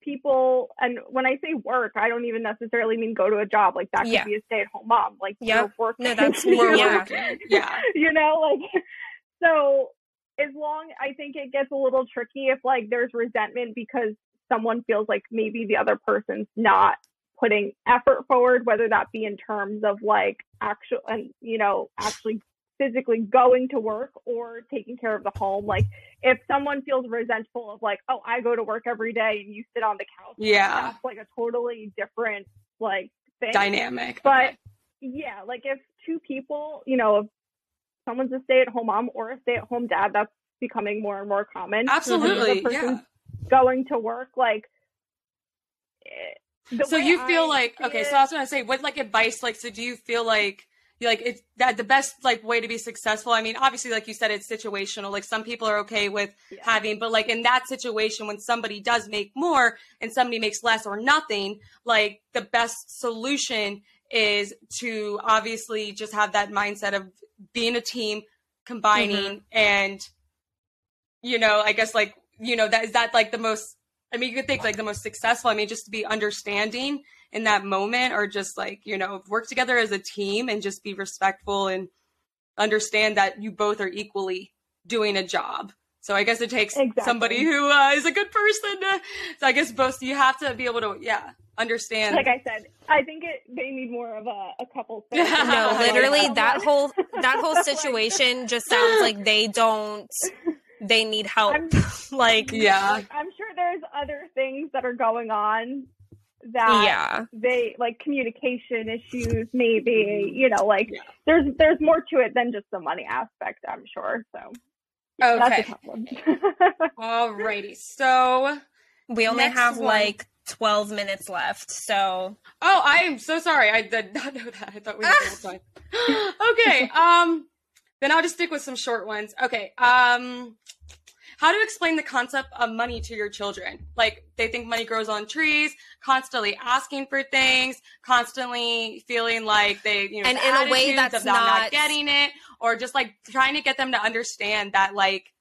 people, and when I say work, I don't even necessarily mean go to a job. Like that could Yeah. be a stay at home mom. Like, Yep. you're working. No, that's- We're Yeah. Yeah. you know, like, so as long, I think it gets a little tricky if like there's resentment because someone feels like maybe the other person's not putting effort forward, whether that be in terms of like actual and you know actually physically going to work or taking care of the home. Like if someone feels resentful of like, oh, I go to work every day and you sit on the couch, Yeah. that's like a totally different like thing. Dynamic. But Okay. yeah, like if two people, you know, if someone's a stay at home mom or a stay at home dad, that's becoming more and more common. Absolutely. Yeah. going to work, like. Eh, the so you feel I like okay it- so i was gonna say what like advice like so do you feel like you like it's that the best like way to be successful i mean obviously like you said it's situational like some people are okay with Yeah. having but like in that situation when somebody does make more and somebody makes less or nothing like the best solution is to obviously just have that mindset of being a team combining mm-hmm. and you know i guess like you know that is that like the most I mean, you could think like the most successful. I mean, just to be understanding in that moment, or just like you know, work together as a team and just be respectful and understand that you both are equally doing a job. So I guess it takes Exactly. somebody who uh, is a good person. To, so I guess both you have to be able to, yeah, understand. Like I said, I think it they need more of a, a couple. thing. No, literally that whole that whole situation just sounds like they don't they need help. I'm- like Yeah. I'm sure there's other things that are going on that yeah. they like communication issues maybe you know like Yeah. there's there's more to it than just the money aspect i'm sure so that's a Okay. tough one Alrighty. So, We only Next have one. like 12 minutes left. So, oh, I am so sorry. I did not know that. I thought we had the whole time. okay. Um, then I'll just stick with some short ones. Okay. Um, how to explain the concept of money to your children? Like they think money grows on trees, constantly asking for things, constantly feeling like they, you know, And in a way attitudes that's not not- getting it, or just like trying to get them to understand that like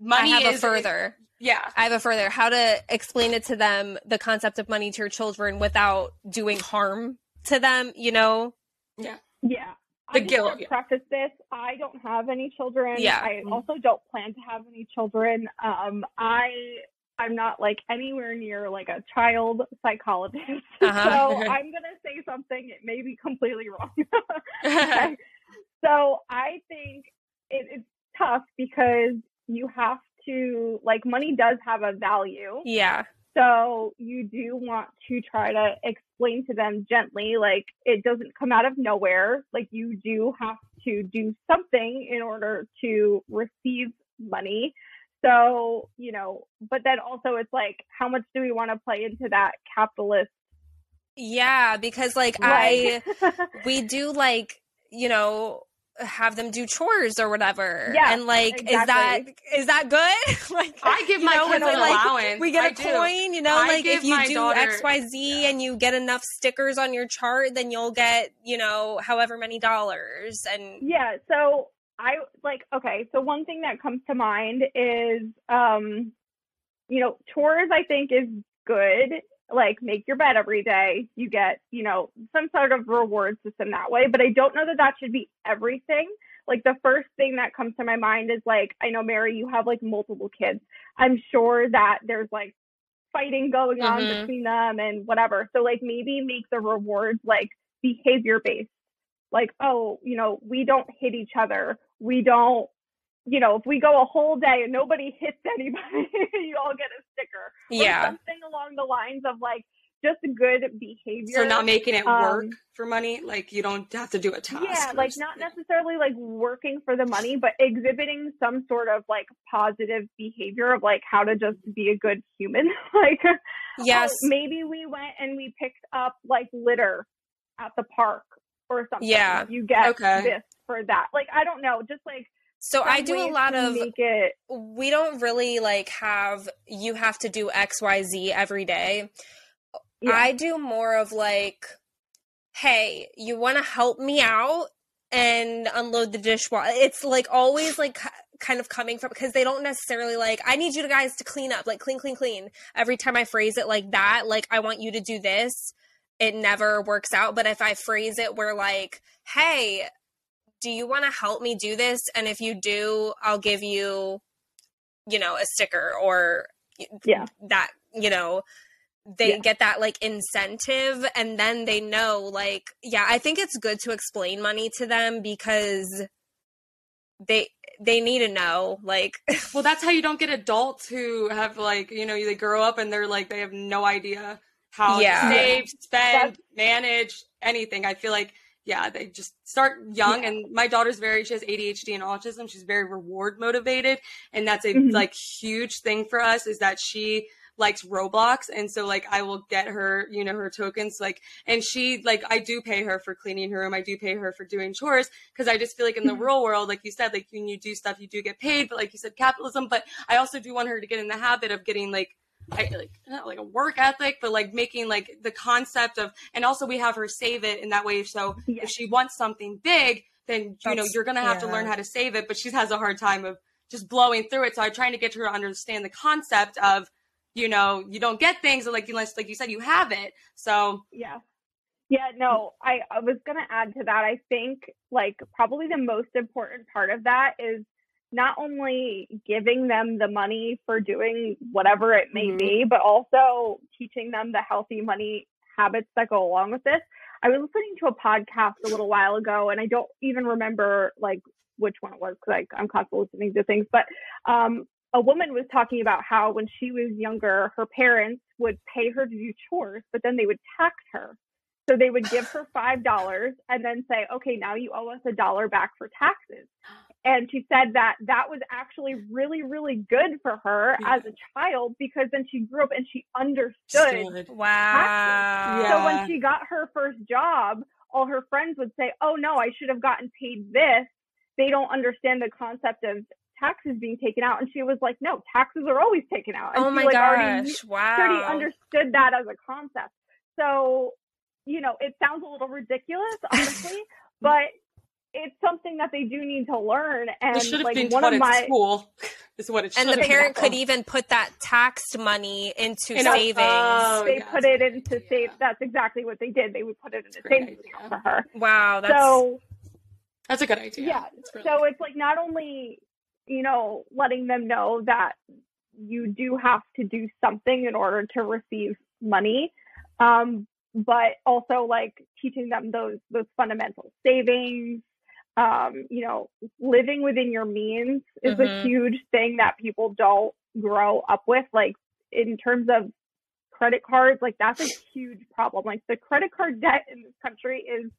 money I have is a further. yeah. I have a further how to explain it to them the concept of money to your children without doing harm to them, you know? Yeah. Yeah The I guilt, yeah. preface this i don't have any children Yeah. i also don't plan to have any children um i i'm not like anywhere near like a child psychologist Uh-huh. so i'm gonna say something it may be completely wrong Okay. So I think it, it's tough because you have to like money does have a value. Yeah. So you do want to try to explain to them gently, like it doesn't come out of nowhere. Like you do have to do something in order to receive money. So, you know, but then also it's like, how much do we want to play into that capitalist? Yeah, because like I we do like, you know, have them do chores or whatever. Yeah, and like is that exactly. is that good? like I give my know, kids an we, like, allowance. we get I a do. coin, you know, I like if you do daughter- XYZ and you get enough stickers on your chart, then you'll get, you know, however many dollars and Yeah, so I like okay, so one thing that comes to mind is um you know, chores I think is good. Like make your bed every day. You get, you know, some sort of reward system that way, but I don't know that that should be everything. Like the first thing that comes to my mind is like I know Mary you have like multiple kids. I'm sure that there's like fighting going on Mhm. between them and whatever. So like maybe make the rewards like behavior based like, oh, you know, we don't hit each other. We don't, you know, if we go a whole day and nobody hits anybody, you all get a sticker. Or yeah. something along the lines of like just good behavior. So not making it work Um, for money, like you don't have to do a task. yeah, or like not necessarily like working for the money, but exhibiting some sort of like positive behavior of like how to just be a good human. like, Yes. oh, maybe we went and we picked up like litter at the park or something. Yeah. You get Okay. this for that. Like, I don't know, just like So I do a lot of it we don't really like have you have to do xyz every day. Yeah. i do more of like hey you want to help me out and unload the dishwasher it's like always like kind of coming from because they don't necessarily like i need you guys to clean up like clean clean clean. Every time i phrase it like that like i want you to do this it never works out. But if i phrase it where like hey do you want to help me do this and if you do i'll give you you know a sticker or Yeah. that you know they Yeah. get that like incentive and then they know like yeah i think it's good to explain money to them because they they need to know like Well, that's how you don't get adults who have like you know they grow up and they're like they have no idea how Yeah. to save, spend, That's- manage anything. I feel like yeah, they just start young. Yeah. And my daughter's very she has ADHD and autism. She's very reward motivated, and that's a Mhm. like huge thing for us is that she likes Roblox and so like I will get her, you know, her tokens like and she like I do pay her for cleaning her room. I do pay her for doing chores because I just feel like in the Mhm. real world, like you said, like when you do stuff you do get paid, but like you said, capitalism. But I also do want her to get in the habit of getting like I like not like a work ethic, but like making like the concept of and also we have her save it in that way. So Yeah. if she wants something big, then you know you're gonna have to learn how to save it. But she has a hard time of just blowing through it. So I'm trying to get her to understand the concept of you know, you don't get things like unless, like you said, you have it. So Yeah. Yeah, no, I, I was going to add to that. I think, like, probably the most important part of that is not only giving them the money for doing whatever it may Mhm. be, but also teaching them the healthy money habits that go along with this. I was listening to a podcast a little while ago, and I don't even remember, like, which one it was because I'm constantly listening to things, but um, a woman was talking about how when she was younger, her parents would pay her to do chores, but then they would tax her. So they would give her five dollars and then say, "Okay, now you owe us a dollar back for taxes." And she said that that was actually really, really good for her Yeah. as a child because then she grew up and she understood. Stood. Wow. Yeah. So when she got her first job, all her friends would say, "Oh no, I should have gotten paid this." They don't understand the concept of taxes being taken out, and she was like, "No, taxes are always taken out." And Oh she, my like, already gosh. she already understood that as a concept. So, you know, it sounds a little ridiculous, honestly, but it's something that they do need to learn. And It should have like been one taught of in my school. Is what it should and have the been. parent could even put that taxed money into In a- savings. oh, they yes. put it into Yeah. save. That's exactly what they did. They would put it in a savings idea. account for her. wow. That's so That's a good idea. yeah. It's really So it's like not only you know letting them know that you do have to do something in order to receive money, um, but also like teaching them those those fundamental savings. Um, you know, living within your means is a Mhm. huge thing that people don't grow up with. Like in terms of credit cards, like that's a huge problem. Like the credit card debt in this country is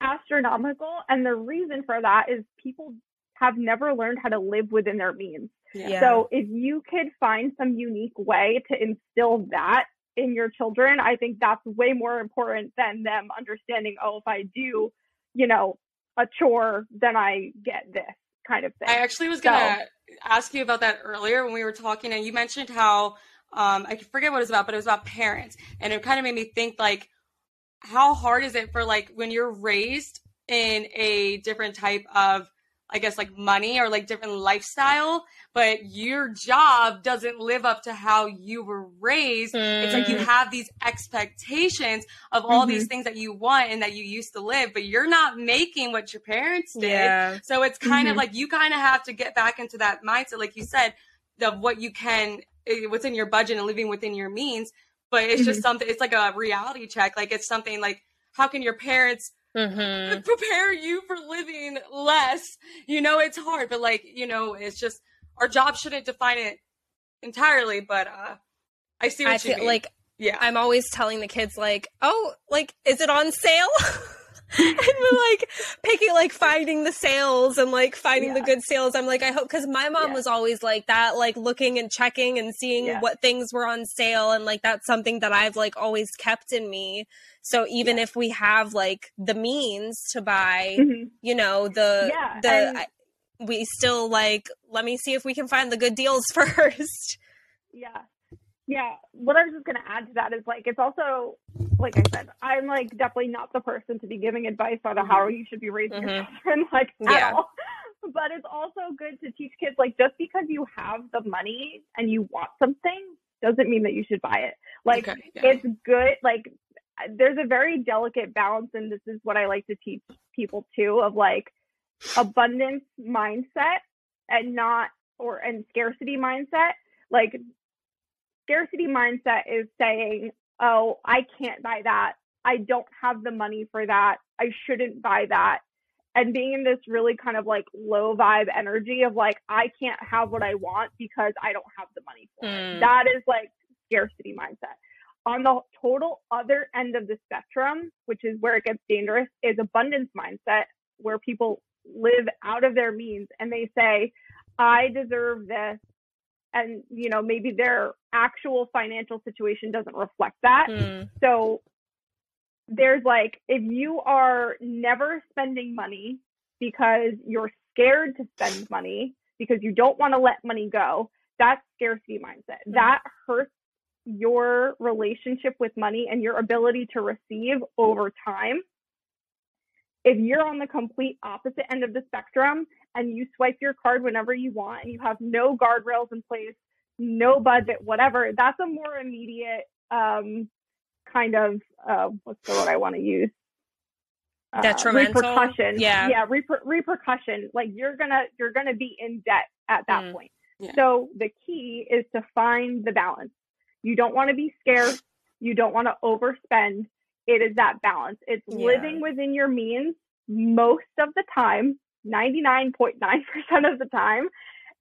astronomical. And the reason for that is people have never learned how to live within their means. Yeah. So if you could find some unique way to instill that in your children, I think that's way more important than them understanding, oh, if I do, you know, a chore, then I get this kind of thing. I actually was So- gonna ask you about that earlier when we were talking, and you mentioned how um, I forget what it was about, but it was about parents, and it kind of made me think like, how hard is it for like when you're raised in a different type of, I guess like money or like different lifestyle, but your job doesn't live up to how you were raised. It's like you Mhm. have these expectations of all Mhm. these things that you want and that you used to live, but you're not making what your parents did. Yeah. So it's kind of Mhm. like you kind of have to get back into that mindset, like you said, of what you can, eh, what's in your budget and living within your means. But it's just something, it's like a reality check. Like it's something like, how can your parents Mm-hmm. prepare you for living less? You know, it's hard, but like, you know, it's just, our job shouldn't define it entirely, but uh I see what I you feel mean. like yeah. I'm always telling the kids like, "Oh, like is it on sale?" and we're like picking like finding the sales and like finding the good sales. I'm like, I hope cuz my mom Yeah. was always like that, like looking and checking and seeing Yeah. what things were on sale and like that's something that I've like always kept in me. So even if we have like the means to buy, Mhm. you know, the Yeah, the and- I, we still like let me see if we can find the good deals first. Yeah. Yeah. What I was just going to add to that is like, it's also, like I said, I'm like definitely not the person to be giving advice on how you should be raising your Mhm. children, like at Yeah. all. But it's also good to teach kids, like, just because you have the money and you want something doesn't mean that you should buy it. Like, Okay, yeah. it's good. Like, there's a very delicate balance, and this is what I like to teach people too of like abundance mindset and not, or, and scarcity mindset. Like, scarcity mindset is saying, oh, I can't buy that. I don't have the money for that. I shouldn't buy that. And being in this really kind of like low vibe energy of like, I can't have what I want because I don't have the money for Mm. it. That is like scarcity mindset. On the total other end of the spectrum, which is where it gets dangerous, is abundance mindset, where people live out of their means and they say, I deserve this and you know maybe their actual financial situation doesn't reflect that Hmm. so there's like if you are never spending money because you're scared to spend money because you don't want to let money go that's scarcity mindset Mhm. that hurts your relationship with money and your ability to receive over time if you're on the complete opposite end of the spectrum and you swipe your card whenever you want and you have no guardrails in place, no budget, whatever, that's a more immediate um, kind of uh, what's the word I want to use? Uh, Detrimental? repercussion. Yeah. yeah, reper- repercussion. Like you're gonna you're gonna be in debt at that Mm. point. Yeah. So the key is to find the balance. You don't want to be scarce. You don't want to overspend. It is that balance. It's Yeah. living within your means most of the time, 99.9% of the time,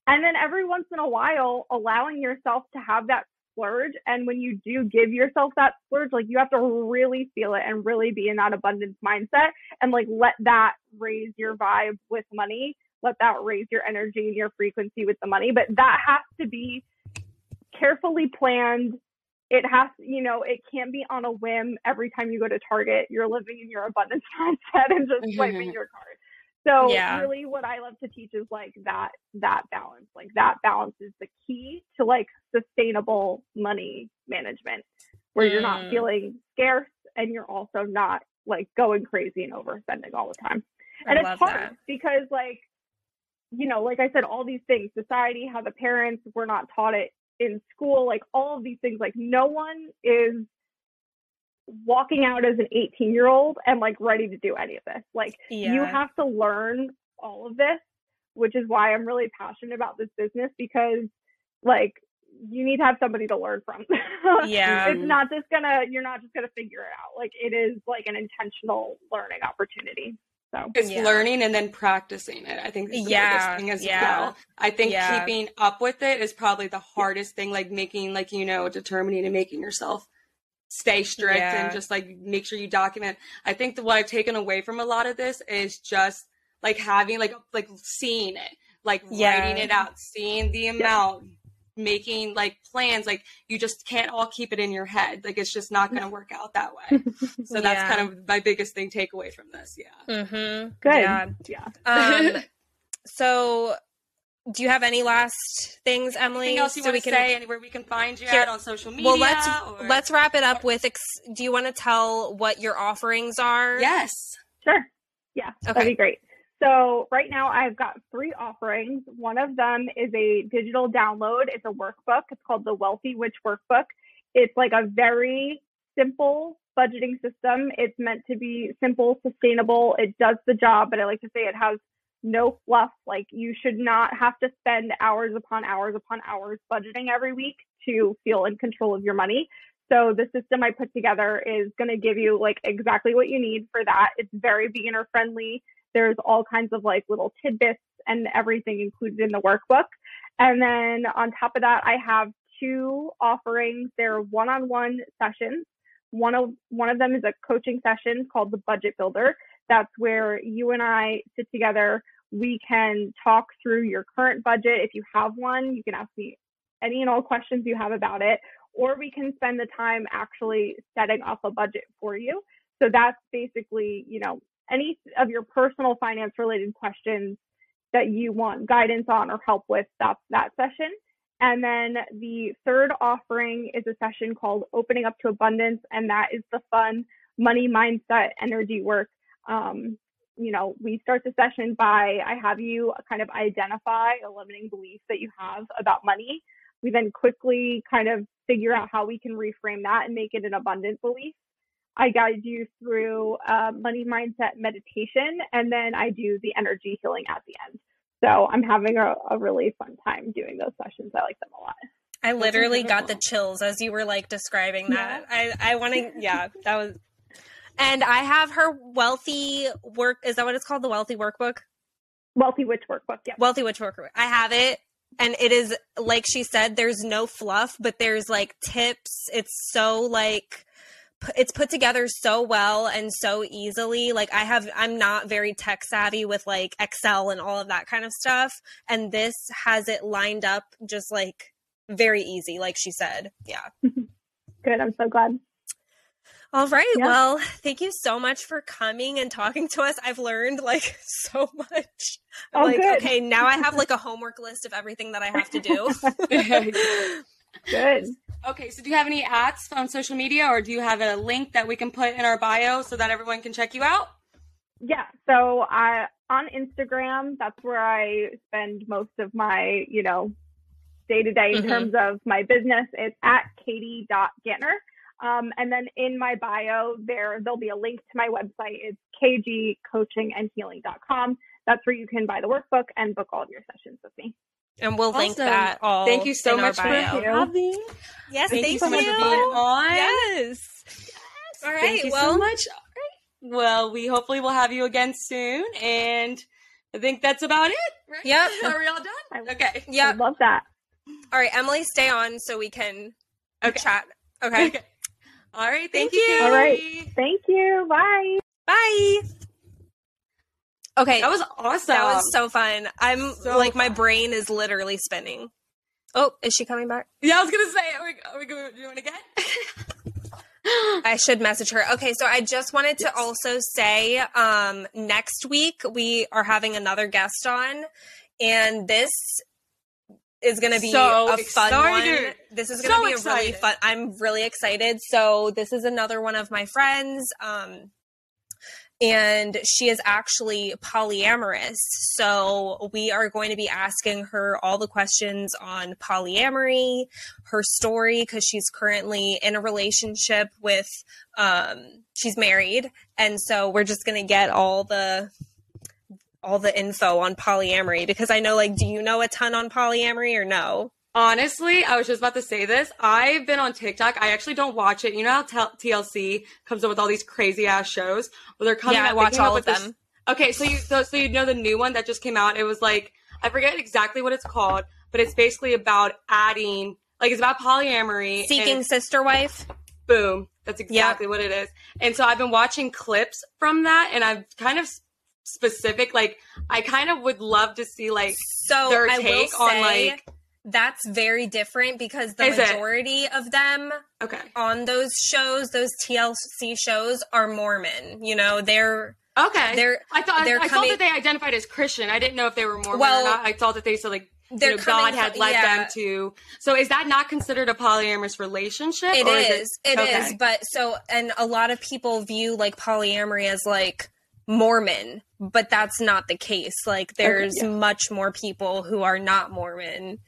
And then every once in a while, allowing yourself to have that splurge. And when you do give yourself that splurge, like you have to really feel it and really be in that abundance mindset and like let that raise your vibe with money. Let that raise your energy and your frequency with the money. But that has to be carefully planned. It has, you know, it can't be on a whim every time you go to Target. You're living in your abundance mindset and just swiping mm-hmm. your card. So yeah. really what I love to teach is like that that balance. Like that balance is the key to like sustainable money management where mm. you're not mm. feeling scarce and you're also not like going crazy and overspending all the time. And I it's hard that. because like you know, like I said, all these things, society, how the parents were not taught it in school, like all of these things, like no one is walking out as an 18 year old and like ready to do any of this. Like yeah. you have to learn all of this, which is why I'm really passionate about this business because like you need to have somebody to learn from. yeah. it's not just gonna you're not just gonna figure it out. Like it is like an intentional learning opportunity. So it's yeah. learning and then practicing it. I think the yeah. thing as yeah. well. I think yeah. keeping up with it is probably the hardest thing, like making like, you know, determining and making yourself stay strict yeah. and just like make sure you document. I think that what I've taken away from a lot of this is just like having like like seeing it, like yeah. writing it out, seeing the amount, yeah. making like plans. Like you just can't all keep it in your head. Like it's just not going to work out that way. So that's kind of my biggest thing takeaway from this. Yeah. Mm-hmm. Good. Yeah. Yeah. Um, so do you have any last things, Emily? Anything else you so want to can, say? Anywhere we can find you here, at on social media? Well, let's or? let's wrap it up with. Ex- do you want to tell what your offerings are? Yes. Sure. Yeah, okay. that'd be great. So right now I've got three offerings. One of them is a digital download. It's a workbook. It's called the Wealthy Witch Workbook. It's like a very simple budgeting system. It's meant to be simple, sustainable. It does the job, but I like to say it has no fluff. Like you should not have to spend hours upon hours upon hours budgeting every week to feel in control of your money. So the system I put together is going to give you like exactly what you need for that. It's very beginner friendly. There's all kinds of like little tidbits and everything included in the workbook. And then on top of that, I have two offerings. They're one-on-one sessions. One of one of them is a coaching session called the Budget Builder. That's where you and I sit together. We can talk through your current budget. If you have one, you can ask me any and all questions you have about it, or we can spend the time actually setting up a budget for you. So that's basically, you know, any of your personal finance related questions that you want guidance on or help with, that's that session. And then the third offering is a session called Opening Up to Abundance, and that is the fun money mindset energy work um, you know, we start the session by I have you kind of identify a limiting belief that you have about money. We then quickly kind of figure out how we can reframe that and make it an abundant belief. I guide you through uh, money mindset meditation, and then I do the energy healing at the end. So I'm having a, a really fun time doing those sessions. I like them a lot. I literally got the chills as you were like describing that. Yeah. I, I want to, yeah, that was and I have her wealthy work. Is that what it's called? The wealthy workbook? Wealthy Witch workbook. Yeah. Wealthy Witch workbook. I have it. And it is, like she said, there's no fluff, but there's like tips. It's so like, it's put together so well and so easily. Like I have, I'm not very tech savvy with like Excel and all of that kind of stuff. And this has it lined up just like very easy, like she said. Yeah. Good. I'm so glad. All right. Yeah. Well, thank you so much for coming and talking to us. I've learned like so much. Oh, like, good. okay, now I have like a homework list of everything that I have to do. good. Okay, so do you have any ads on social media or do you have a link that we can put in our bio so that everyone can check you out? Yeah. So I on Instagram, that's where I spend most of my, you know, day to day in mm-hmm. terms of my business. It's at katie.gantner. Um, and then in my bio, there there'll be a link to my website. It's kgcoachingandhealing.com. That's where you can buy the workbook and book all of your sessions with me. And we'll awesome. link that all. Thank you so much for having. Yes, thank, thank you so much for being on. Yes. yes. All right. Thank you well, so much. All right. Well, we hopefully will have you again soon, and I think that's about it. Right? Yep. Are we all done? I, Okay. I love that. All right, Emily, stay on so we can Okay. chat. Okay. Okay. All right. Thank Thank, you. you. Katie. All right. Thank you. Bye. Bye. Okay. That was awesome. That was so fun. I'm So like my brain is literally spinning. Oh, is she coming back? yeah, I was gonna say, are we, are we going to do it again? I should message her. Okay, so I just wanted to also say um next week we are having another guest on and this is going to be So a fun one. This is going to So be a really fun. I'm really excited. So this is another one of my friends um and she is actually polyamorous. So we are going to be asking her all the questions on polyamory, her story because she's currently in a relationship with um she's married and so we're just going to get all the all the info on polyamory because I know like do you know a ton on polyamory or no? Honestly, I was just about to say this. I've been on TikTok. I actually don't watch it. You know how T- TLC comes up with all these crazy ass shows where they're coming Yeah, I watch all of this- them. Okay, so you so, so you know the new one that just came out. It was like I forget exactly what it's called, but it's basically about adding like it's about polyamory. Seeking sister wife? boom. That's exactly what it is. And so I've been watching clips from that, and I've kind of specific. Like I kind of would love to see like So their I take on say like that's very different because the Is it? majority of them okay, on those shows, those TLC shows, are Mormon. You know, they're okay. they're I thought they're I coming- saw that they identified as Christian. I didn't know if they were Mormon Well, or not. I thought that they said like you know, God had led yeah. them to. So is that not considered a polyamorous relationship? It or is. It is. okay. But so, and a lot of people view like polyamory as like Mormon, but that's not the case. Like, there's yeah. much more people who are not Mormon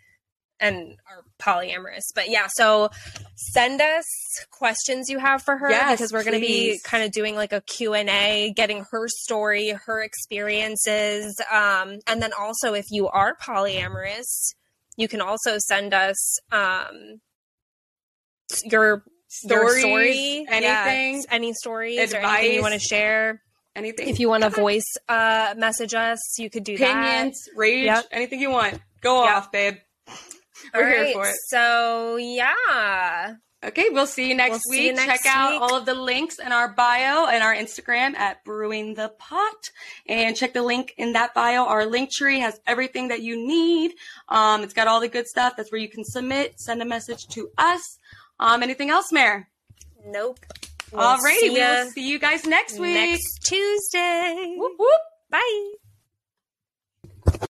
and are polyamorous. But yeah, so send us questions you have for her Yes, because we're going to be kind of doing like a Q&A, getting her story, her experiences. Um, and then also if you are polyamorous, you can also send us um, your your Stories, story, anything, Yeah, any stories or anything you want to share. Anything. If you want to voice uh, message us, you could do that. opinions, rage, Yep. anything you want, go Yep. off, babe. We're All here right, for it. So yeah, Okay, we'll see you next We'll week. you next check out week. all of the links in our bio and our Instagram at Brewing the Pot. And check the link in that bio. Our Linktree has everything that you need. Um, it's got all the good stuff. That's where you can submit, send a message to us. Um, anything else, Mare? nope. We'll Alrighty, we'll see you guys next week. next Tuesday. Whoop, whoop. Bye.